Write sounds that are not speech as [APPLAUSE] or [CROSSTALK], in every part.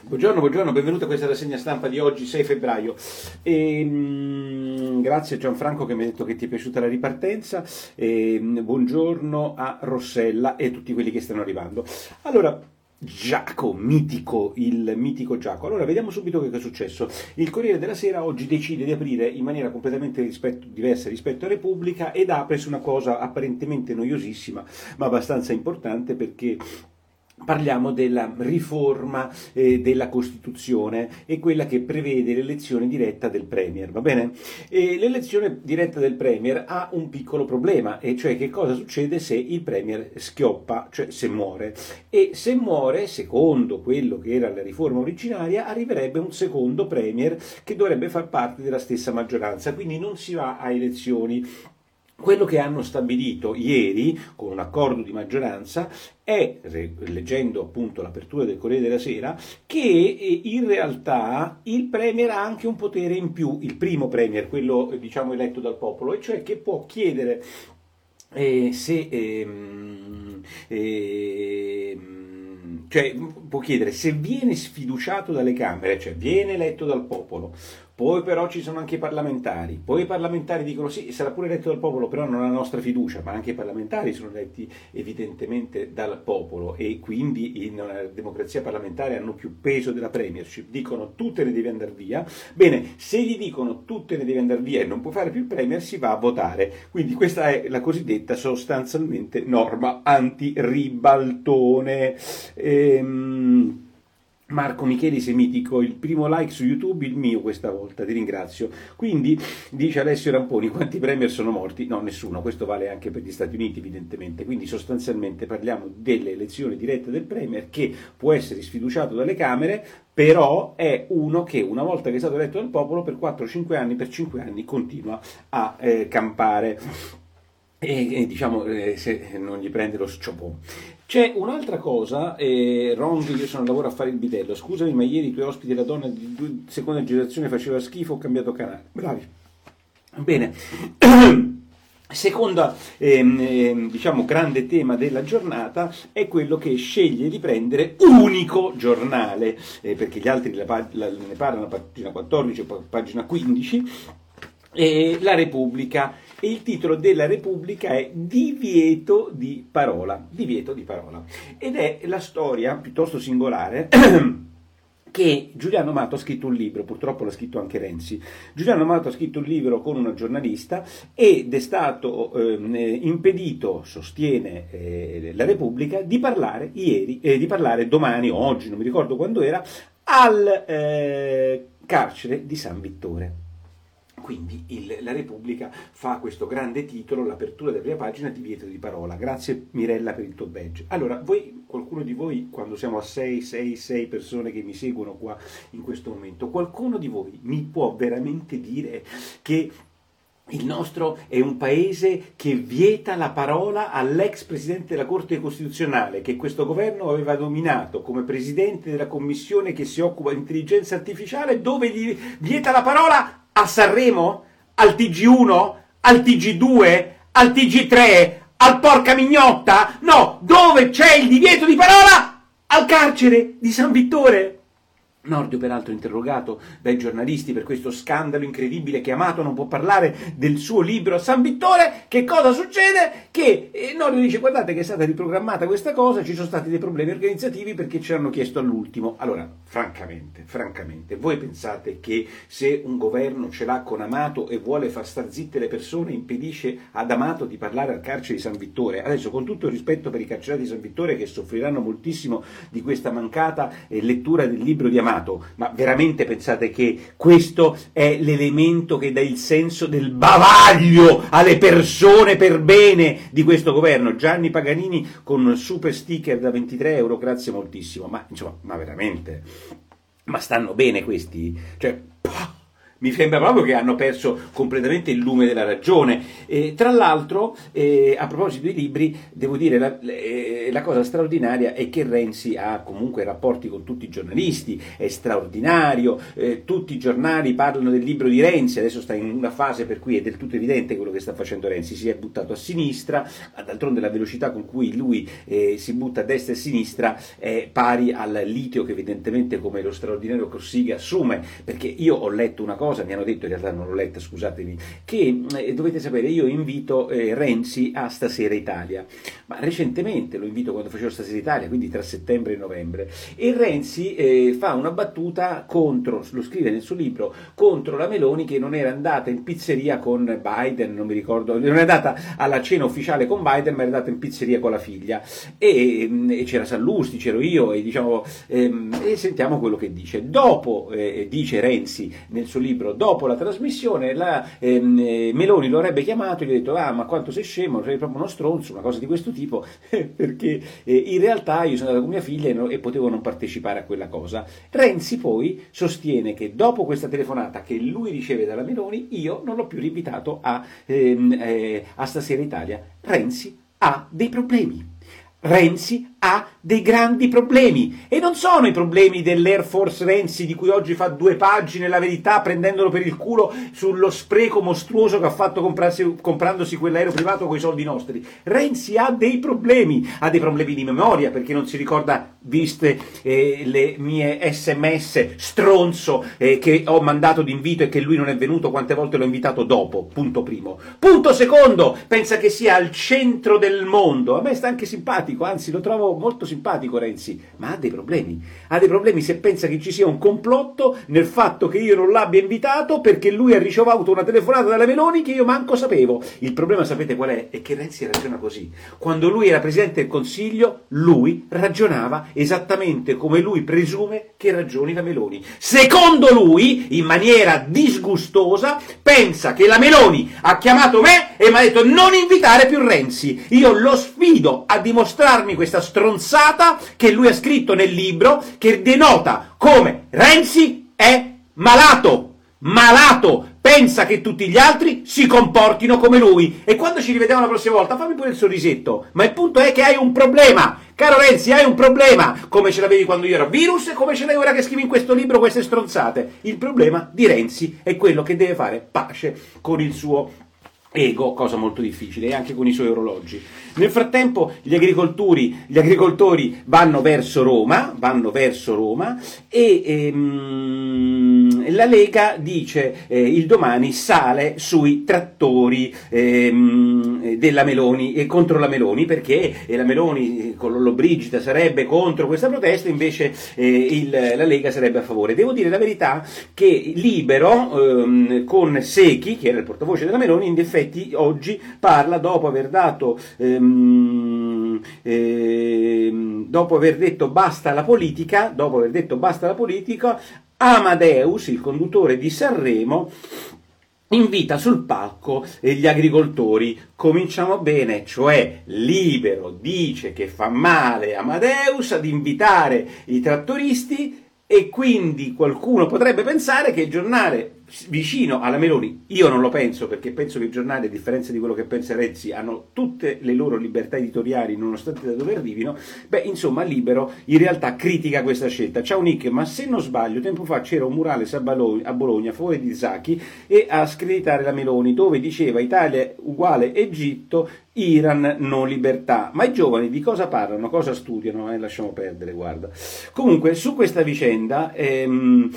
Buongiorno, buongiorno, benvenuto a questa rassegna stampa di oggi, 6 febbraio. E, mh, grazie a Gianfranco che mi ha detto che ti è piaciuta la ripartenza. E, mh, buongiorno a Rossella e a tutti quelli che stanno arrivando. Allora, Giaco, mitico, il mitico Giaco. Allora, vediamo subito che è successo. Il Corriere della Sera oggi decide di aprire in maniera completamente rispetto, diversa rispetto a Repubblica ed apre su una cosa apparentemente noiosissima, ma abbastanza importante perché Parliamo della riforma eh, della Costituzione e quella che prevede l'elezione diretta del Premier, va bene? E l'elezione diretta del Premier ha un piccolo problema, e cioè che cosa succede se il Premier schioppa, cioè se muore. E se muore, secondo quello che era la riforma originaria, arriverebbe un secondo Premier che dovrebbe far parte della stessa maggioranza, quindi non si va a elezioni quello che hanno stabilito ieri con un accordo di maggioranza è, leggendo appunto l'apertura del Corriere della Sera, che eh, in realtà il Premier ha anche un potere in più, il primo Premier, quello diciamo eletto dal popolo, e cioè che può chiedere eh, se... Ehm, ehm, cioè può chiedere se viene sfiduciato dalle Camere, cioè viene eletto dal popolo, poi però ci sono anche i parlamentari, poi i parlamentari dicono sì, sarà pure eletto dal popolo, però non ha la nostra fiducia, ma anche i parlamentari sono eletti evidentemente dal popolo e quindi in una democrazia parlamentare hanno più peso della premiership, dicono tu te ne devi andare via, bene, se gli dicono tu te ne devi andare via e non puoi fare più il premier si va a votare, quindi questa è la cosiddetta sostanzialmente norma anti-ribaltone. Ehm, Marco Micheli Semitico, il primo like su YouTube, il mio questa volta, ti ringrazio. Quindi, dice Alessio Ramponi, quanti premier sono morti? No, nessuno, questo vale anche per gli Stati Uniti evidentemente. Quindi sostanzialmente parliamo delle elezioni dirette del premier che può essere sfiduciato dalle Camere, però è uno che una volta che è stato eletto dal popolo per 4-5 anni, per 5 anni continua a eh, campare. E, e diciamo eh, se non gli prende lo sciopò. C'è un'altra cosa, eh, Ron, io sono al lavoro a fare il bidello, scusami ma ieri i tuoi ospiti, la donna di due, seconda generazione faceva schifo, ho cambiato canale. Bravi. Bene. [CLEARS THROAT] Secondo ehm, diciamo, grande tema della giornata è quello che sceglie di prendere unico giornale, eh, perché gli altri la, la, ne parlano pagina 14 o pagina 15, eh, la Repubblica e il titolo della Repubblica è Divieto di parola. Divieto di parola. Ed è la storia piuttosto singolare. [CLEARS THROAT] che Giuliano Amato ha scritto un libro, purtroppo l'ha scritto anche Renzi. Giuliano Amato ha scritto un libro con una giornalista ed è stato eh, impedito, sostiene eh, la Repubblica, di parlare ieri, eh, di parlare domani o oggi, non mi ricordo quando era, al eh, carcere di San Vittore. Quindi il, la Repubblica fa questo grande titolo, l'apertura della prima pagina, divieto di parola. Grazie Mirella per il tuo badge. Allora, voi, qualcuno di voi, quando siamo a 6, 6, 6 persone che mi seguono qua in questo momento, qualcuno di voi mi può veramente dire che il nostro è un paese che vieta la parola all'ex presidente della Corte Costituzionale che questo governo aveva nominato come presidente della commissione che si occupa di intelligenza artificiale dove gli vieta la parola a Sanremo, al TG1, al TG2, al TG3, al Porca Mignotta? No, dove c'è il divieto di parola? Al carcere di San Vittore. Nordio, peraltro interrogato dai giornalisti per questo scandalo incredibile che Amato non può parlare del suo libro a San Vittore, che cosa succede? Che eh, Nordio dice guardate che è stata riprogrammata questa cosa, ci sono stati dei problemi organizzativi perché ci hanno chiesto all'ultimo. Allora, francamente, francamente, voi pensate che se un governo ce l'ha con Amato e vuole far star zitte le persone, impedisce ad Amato di parlare al carcere di San Vittore? Adesso, con tutto il rispetto per i carcerati di San Vittore che soffriranno moltissimo di questa mancata eh, lettura del libro di Amato, Senato, ma veramente pensate che questo è l'elemento che dà il senso del bavaglio alle persone per bene di questo governo? Gianni Paganini con un super sticker da 23 euro, grazie moltissimo, ma insomma, ma veramente, ma stanno bene questi? Cioè, mi sembra proprio che hanno perso completamente il lume della ragione. E, tra l'altro, eh, a proposito di libri, devo dire la, eh, la, cosa straordinaria è che Renzi ha comunque rapporti con tutti i giornalisti, è straordinario, eh, tutti i giornali parlano del libro di Renzi, adesso sta in una fase per cui è del tutto evidente quello che sta facendo Renzi, si è buttato a sinistra, d'altronde la velocità con cui lui eh, si butta a destra e a sinistra è pari al litio che evidentemente come lo straordinario Cossiga assume, perché io ho letto una cosa, cosa, mi hanno detto, in realtà non l'ho letta, scusatemi, che eh, dovete sapere, io invito eh, Renzi a Stasera Italia, ma recentemente lo invito quando facevo Stasera Italia, quindi tra settembre e novembre, e Renzi eh, fa una battuta contro, lo scrive nel suo libro, contro la Meloni che non era andata in pizzeria con Biden, non mi ricordo, non è andata alla cena ufficiale con Biden, ma era andata in pizzeria con la figlia, e, mm, e c'era Sallusti, c'ero io, e, diciamo, ehm, e sentiamo quello che dice. Dopo, eh, dice Renzi nel suo libro, libro dopo la trasmissione, la ehm, eh, Meloni lo avrebbe chiamato e gli ha detto ah ma quanto sei scemo, sei proprio uno stronzo, una cosa di questo tipo, [LAUGHS] perché eh, in realtà io sono andato con mia figlia e, no, e, potevo non partecipare a quella cosa. Renzi poi sostiene che dopo questa telefonata che lui riceve dalla Meloni, io non l'ho più rivitato a, ehm, eh, a Stasera Italia. Renzi ha dei problemi. Renzi ha dei grandi problemi e non sono i problemi dell'Air Force Renzi di cui oggi fa due pagine la verità prendendolo per il culo sullo spreco mostruoso che ha fatto comprandosi quell'aereo privato con i soldi nostri. Renzi ha dei problemi, ha dei problemi di memoria perché non si ricorda, viste eh, le mie sms stronzo eh, che ho mandato d'invito e che lui non è venuto, quante volte l'ho invitato dopo, punto primo. Punto secondo, pensa che sia al centro del mondo, a me sta anche simpatico, anzi lo trovo molto simpatico Renzi, ma ha dei problemi. Ha dei problemi se pensa che ci sia un complotto nel fatto che io non l'abbia invitato perché lui ha ricevuto una telefonata dalla Meloni che io manco sapevo. Il problema sapete qual è? È che Renzi ragiona così. Quando lui era Presidente del Consiglio, lui ragionava esattamente come lui presume che ragioni la Meloni. Secondo lui, in maniera disgustosa, pensa che la Meloni ha chiamato me e mi ha detto non invitare più Renzi. Io lo sfido a dimostrarmi questa stronzata che lui ha scritto nel libro che denota come Renzi è malato. Malato, pensa che tutti gli altri si comportino come lui. E quando ci rivediamo la prossima volta, fammi pure il sorrisetto. Ma il punto è che hai un problema. Caro Renzi, hai un problema. Come ce l'avevi quando io ero virus e come ce l'hai ora che scrivi in questo libro queste stronzate. Il problema di Renzi è quello che deve fare pace con il suo ego, cosa molto difficile, e anche con i suoi orologi. Nel frattempo gli agricoltori, gli agricoltori vanno verso Roma, vanno verso Roma e ehm, la Lega dice eh, il domani sale sui trattori ehm, della Meloni e contro la Meloni perché la Meloni con Lollobrigida sarebbe contro questa protesta, invece eh, il, la Lega sarebbe a favore. Devo dire la verità che Libero ehm, con Secchi, che era il portavoce della Meloni, in effetti oggi parla dopo aver dato ehm, ehm, dopo aver detto basta la politica, dopo aver detto basta la politica, Amadeus, il conduttore di Sanremo, invita sul palco gli agricoltori. Cominciamo bene, cioè Libero dice che fa male Amadeus ad invitare i trattoristi e quindi qualcuno potrebbe pensare che il giornale vicino alla Meloni, io non lo penso perché penso che i giornali, a differenza di quello che pensa Renzi, hanno tutte le loro libertà editoriali nonostante da dove arrivino, beh insomma Libero in realtà critica questa scelta. Ciao Nick, ma se non sbaglio tempo fa c'era un murale a Bologna a favore di Zaki e a screditare la Meloni dove diceva Italia uguale Egitto, Iran non libertà. Ma i giovani di cosa parlano, cosa studiano? Eh? Lasciamo perdere, guarda. Comunque su questa vicenda... Ehm,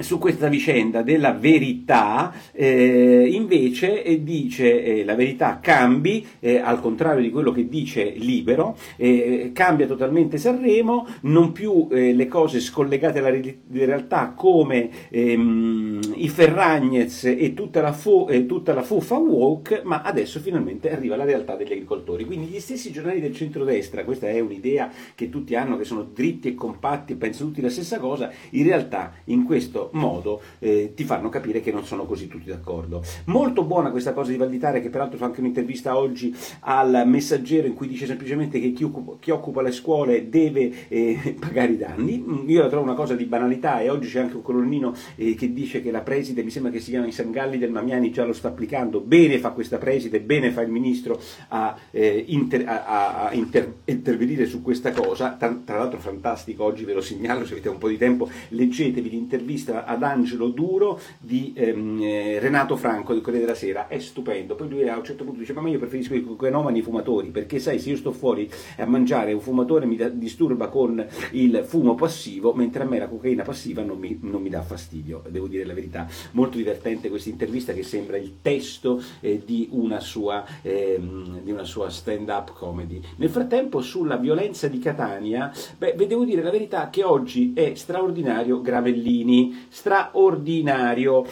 su questa vicenda della verità, eh, invece eh, dice eh, la verità cambi, eh, al contrario di quello che dice Libero, eh, cambia totalmente Sanremo, non più le cose scollegate dalla realtà come ehm, i Ferragnez e tutta la, fu, tutta la fuffa walk, ma adesso finalmente arriva la realtà degli agricoltori. Quindi gli stessi giornali del centrodestra, questa è un'idea che tutti hanno, che sono dritti e compatti, pensano tutti la stessa cosa, in realtà in questo modo eh, ti fanno capire che non sono così tutti d'accordo. Molto buona questa cosa di Valditare, che peraltro fa anche un'intervista oggi al Messaggero in cui dice semplicemente che chi occupa, chi occupa le scuole deve eh, [LAUGHS] pagare i danni. Mm, io la trovo una cosa di banalità e oggi c'è anche un colonnino eh, che dice che la preside, mi sembra che si chiama Sangalli del Mamiani, già lo sta applicando. Bene fa questa preside, bene fa il ministro a, eh, inter, a, a inter, intervenire su questa cosa. Tra, tra l'altro fantastico, oggi ve lo segnalo se avete un po' di tempo, leggetevi l'intervista ad Angelo Duro di ehm, eh, Renato Franco del Corriere della Sera, è stupendo. Poi lui a un certo punto dice: Ma io preferisco i cocainomani fumatori, perché sai, se io sto fuori a mangiare un fumatore mi da, disturba con il fumo passivo, mentre a me la cocaina passiva non mi, non mi dà fastidio, devo dire la verità. Molto divertente questa intervista che sembra il testo eh, di, una sua, ehm, di una sua stand-up comedy. Nel frattempo, sulla violenza di Catania, beh, devo dire la verità che oggi è straordinario Gravellini, straordinario.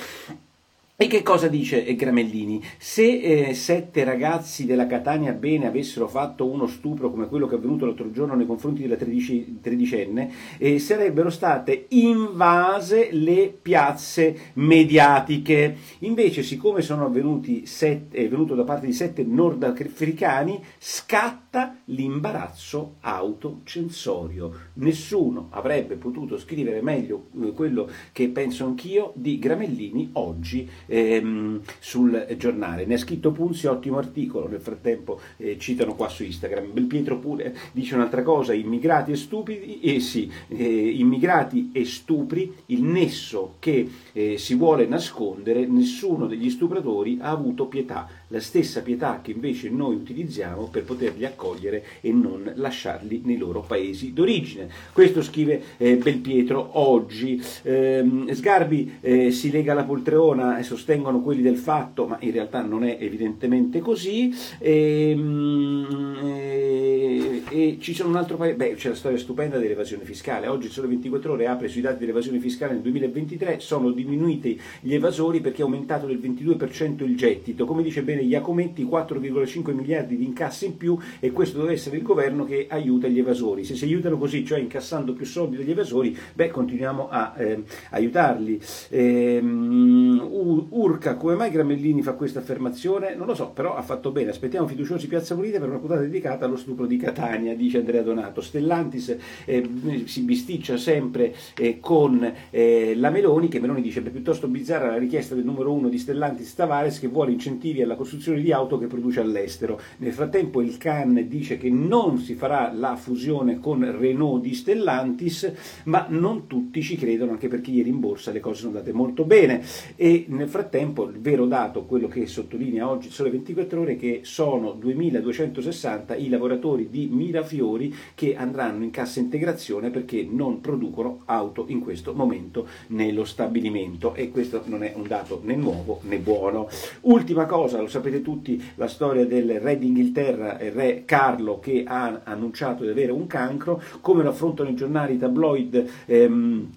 E che cosa dice Gramellini? Se eh, sette ragazzi della Catania Bene avessero fatto uno stupro come quello che è avvenuto l'altro giorno nei confronti della tredicenne, eh, sarebbero state invase le piazze mediatiche. Invece, siccome sono sette, è venuto da parte di sette nordafricani, scatta l'imbarazzo autocensorio. Nessuno avrebbe potuto scrivere meglio eh, quello che penso anch'io di Gramellini oggi ehm, sul giornale. Ne ha scritto Punzi, ottimo articolo, nel frattempo eh, citano qua su Instagram. Belpietro pure dice un'altra cosa, immigrati e stupidi, eh sì, eh, immigrati e stupri, il nesso che eh, si vuole nascondere, nessuno degli stupratori ha avuto pietà, la stessa pietà che invece noi utilizziamo per poterli accogliere e non lasciarli nei loro paesi d'origine. Questo scrive eh, Belpietro oggi. Ehm, Sgarbi eh, si lega alla poltrona sostengono quelli del fatto, ma in realtà non è evidentemente così. E, ehm, e, ci sono un altro paese, beh, c'è la storia stupenda dell'evasione fiscale. Oggi il Sole 24 Ore apre sui dati dell'evasione fiscale nel 2023, sono diminuiti gli evasori perché è aumentato del 22% il gettito. Come dice bene Iacometti, 4,5 miliardi di incassi in più e questo deve essere il governo che aiuta gli evasori. Se si aiutano così, cioè incassando più soldi dagli evasori, beh, continuiamo a eh, aiutarli. Ehm, Urca, come mai Gramellini fa questa affermazione? Non lo so, però ha fatto bene. Aspettiamo fiduciosi Piazza Pulita per una puntata dedicata allo stupro di Catania, dice Andrea Donato. Stellantis eh, si bisticcia sempre eh, con eh, la Meloni, che Meloni dice è piuttosto bizzarra la richiesta del numero uno di Stellantis Tavares che vuole incentivi alla costruzione di auto che produce all'estero. Nel frattempo il CAN dice che non si farà la fusione con Renault di Stellantis, ma non tutti ci credono, anche perché ieri in borsa le cose sono andate molto bene. E nel frattempo il vero dato, quello che sottolinea oggi il Sole 24 Ore, è che sono 2260 i lavoratori di Mirafiori che andranno in cassa integrazione perché non producono auto in questo momento nello stabilimento e questo non è un dato né nuovo né buono. Ultima cosa, lo sapete tutti, la storia del re d'Inghilterra, il re Carlo che ha annunciato di avere un cancro, come lo affrontano i giornali tabloid. Ehm,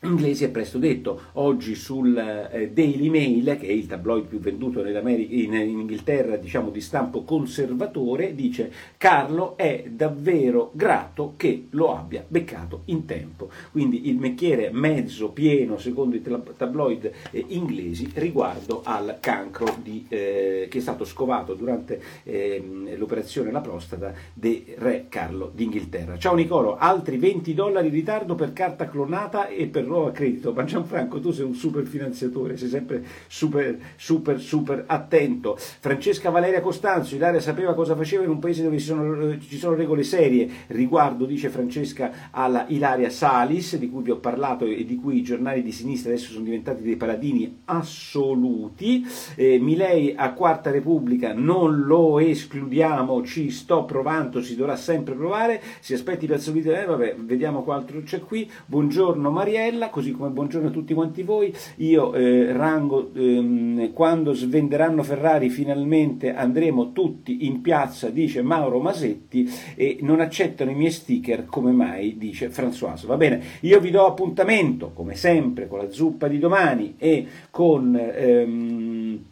inglesi è presto detto. Oggi sul eh, Daily Mail, che è il tabloid più venduto in, in, Inghilterra, diciamo di stampo conservatore, dice Carlo è davvero grato che lo abbia beccato in tempo. Quindi il mecchiere mezzo pieno, secondo i tabloid eh, inglesi, riguardo al cancro di, eh, che è stato scovato durante ehm, l'operazione alla prostata del re Carlo d'Inghilterra. Ciao Nicolo, altri 20 dollari di ritardo per carta clonata e per nuovo credito, ma Gianfranco tu sei un super finanziatore, sei sempre super, super, super attento. Francesca Valeria Costanzo, Ilaria sapeva cosa faceva in un paese dove ci sono, ci sono regole serie riguardo, dice Francesca, alla Ilaria Salis, di cui vi ho parlato e di cui i giornali di sinistra adesso sono diventati dei paladini assoluti. Eh, Milei a Quarta Repubblica non lo escludiamo, ci sto provando, si dovrà sempre provare, si aspetti per salute, eh, vabbè, vediamo quanto c'è qui. Buongiorno Mariella bella, così come buongiorno a tutti quanti voi. Io eh, rango, ehm, quando svenderanno Ferrari finalmente andremo tutti in piazza, dice Mauro Masetti, e non accettano i miei sticker, come mai, dice François. Va bene, io vi do appuntamento, come sempre, con la zuppa di domani e con, ehm,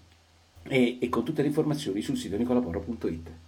e, e con tutte le informazioni sul sito nicolaporro.it.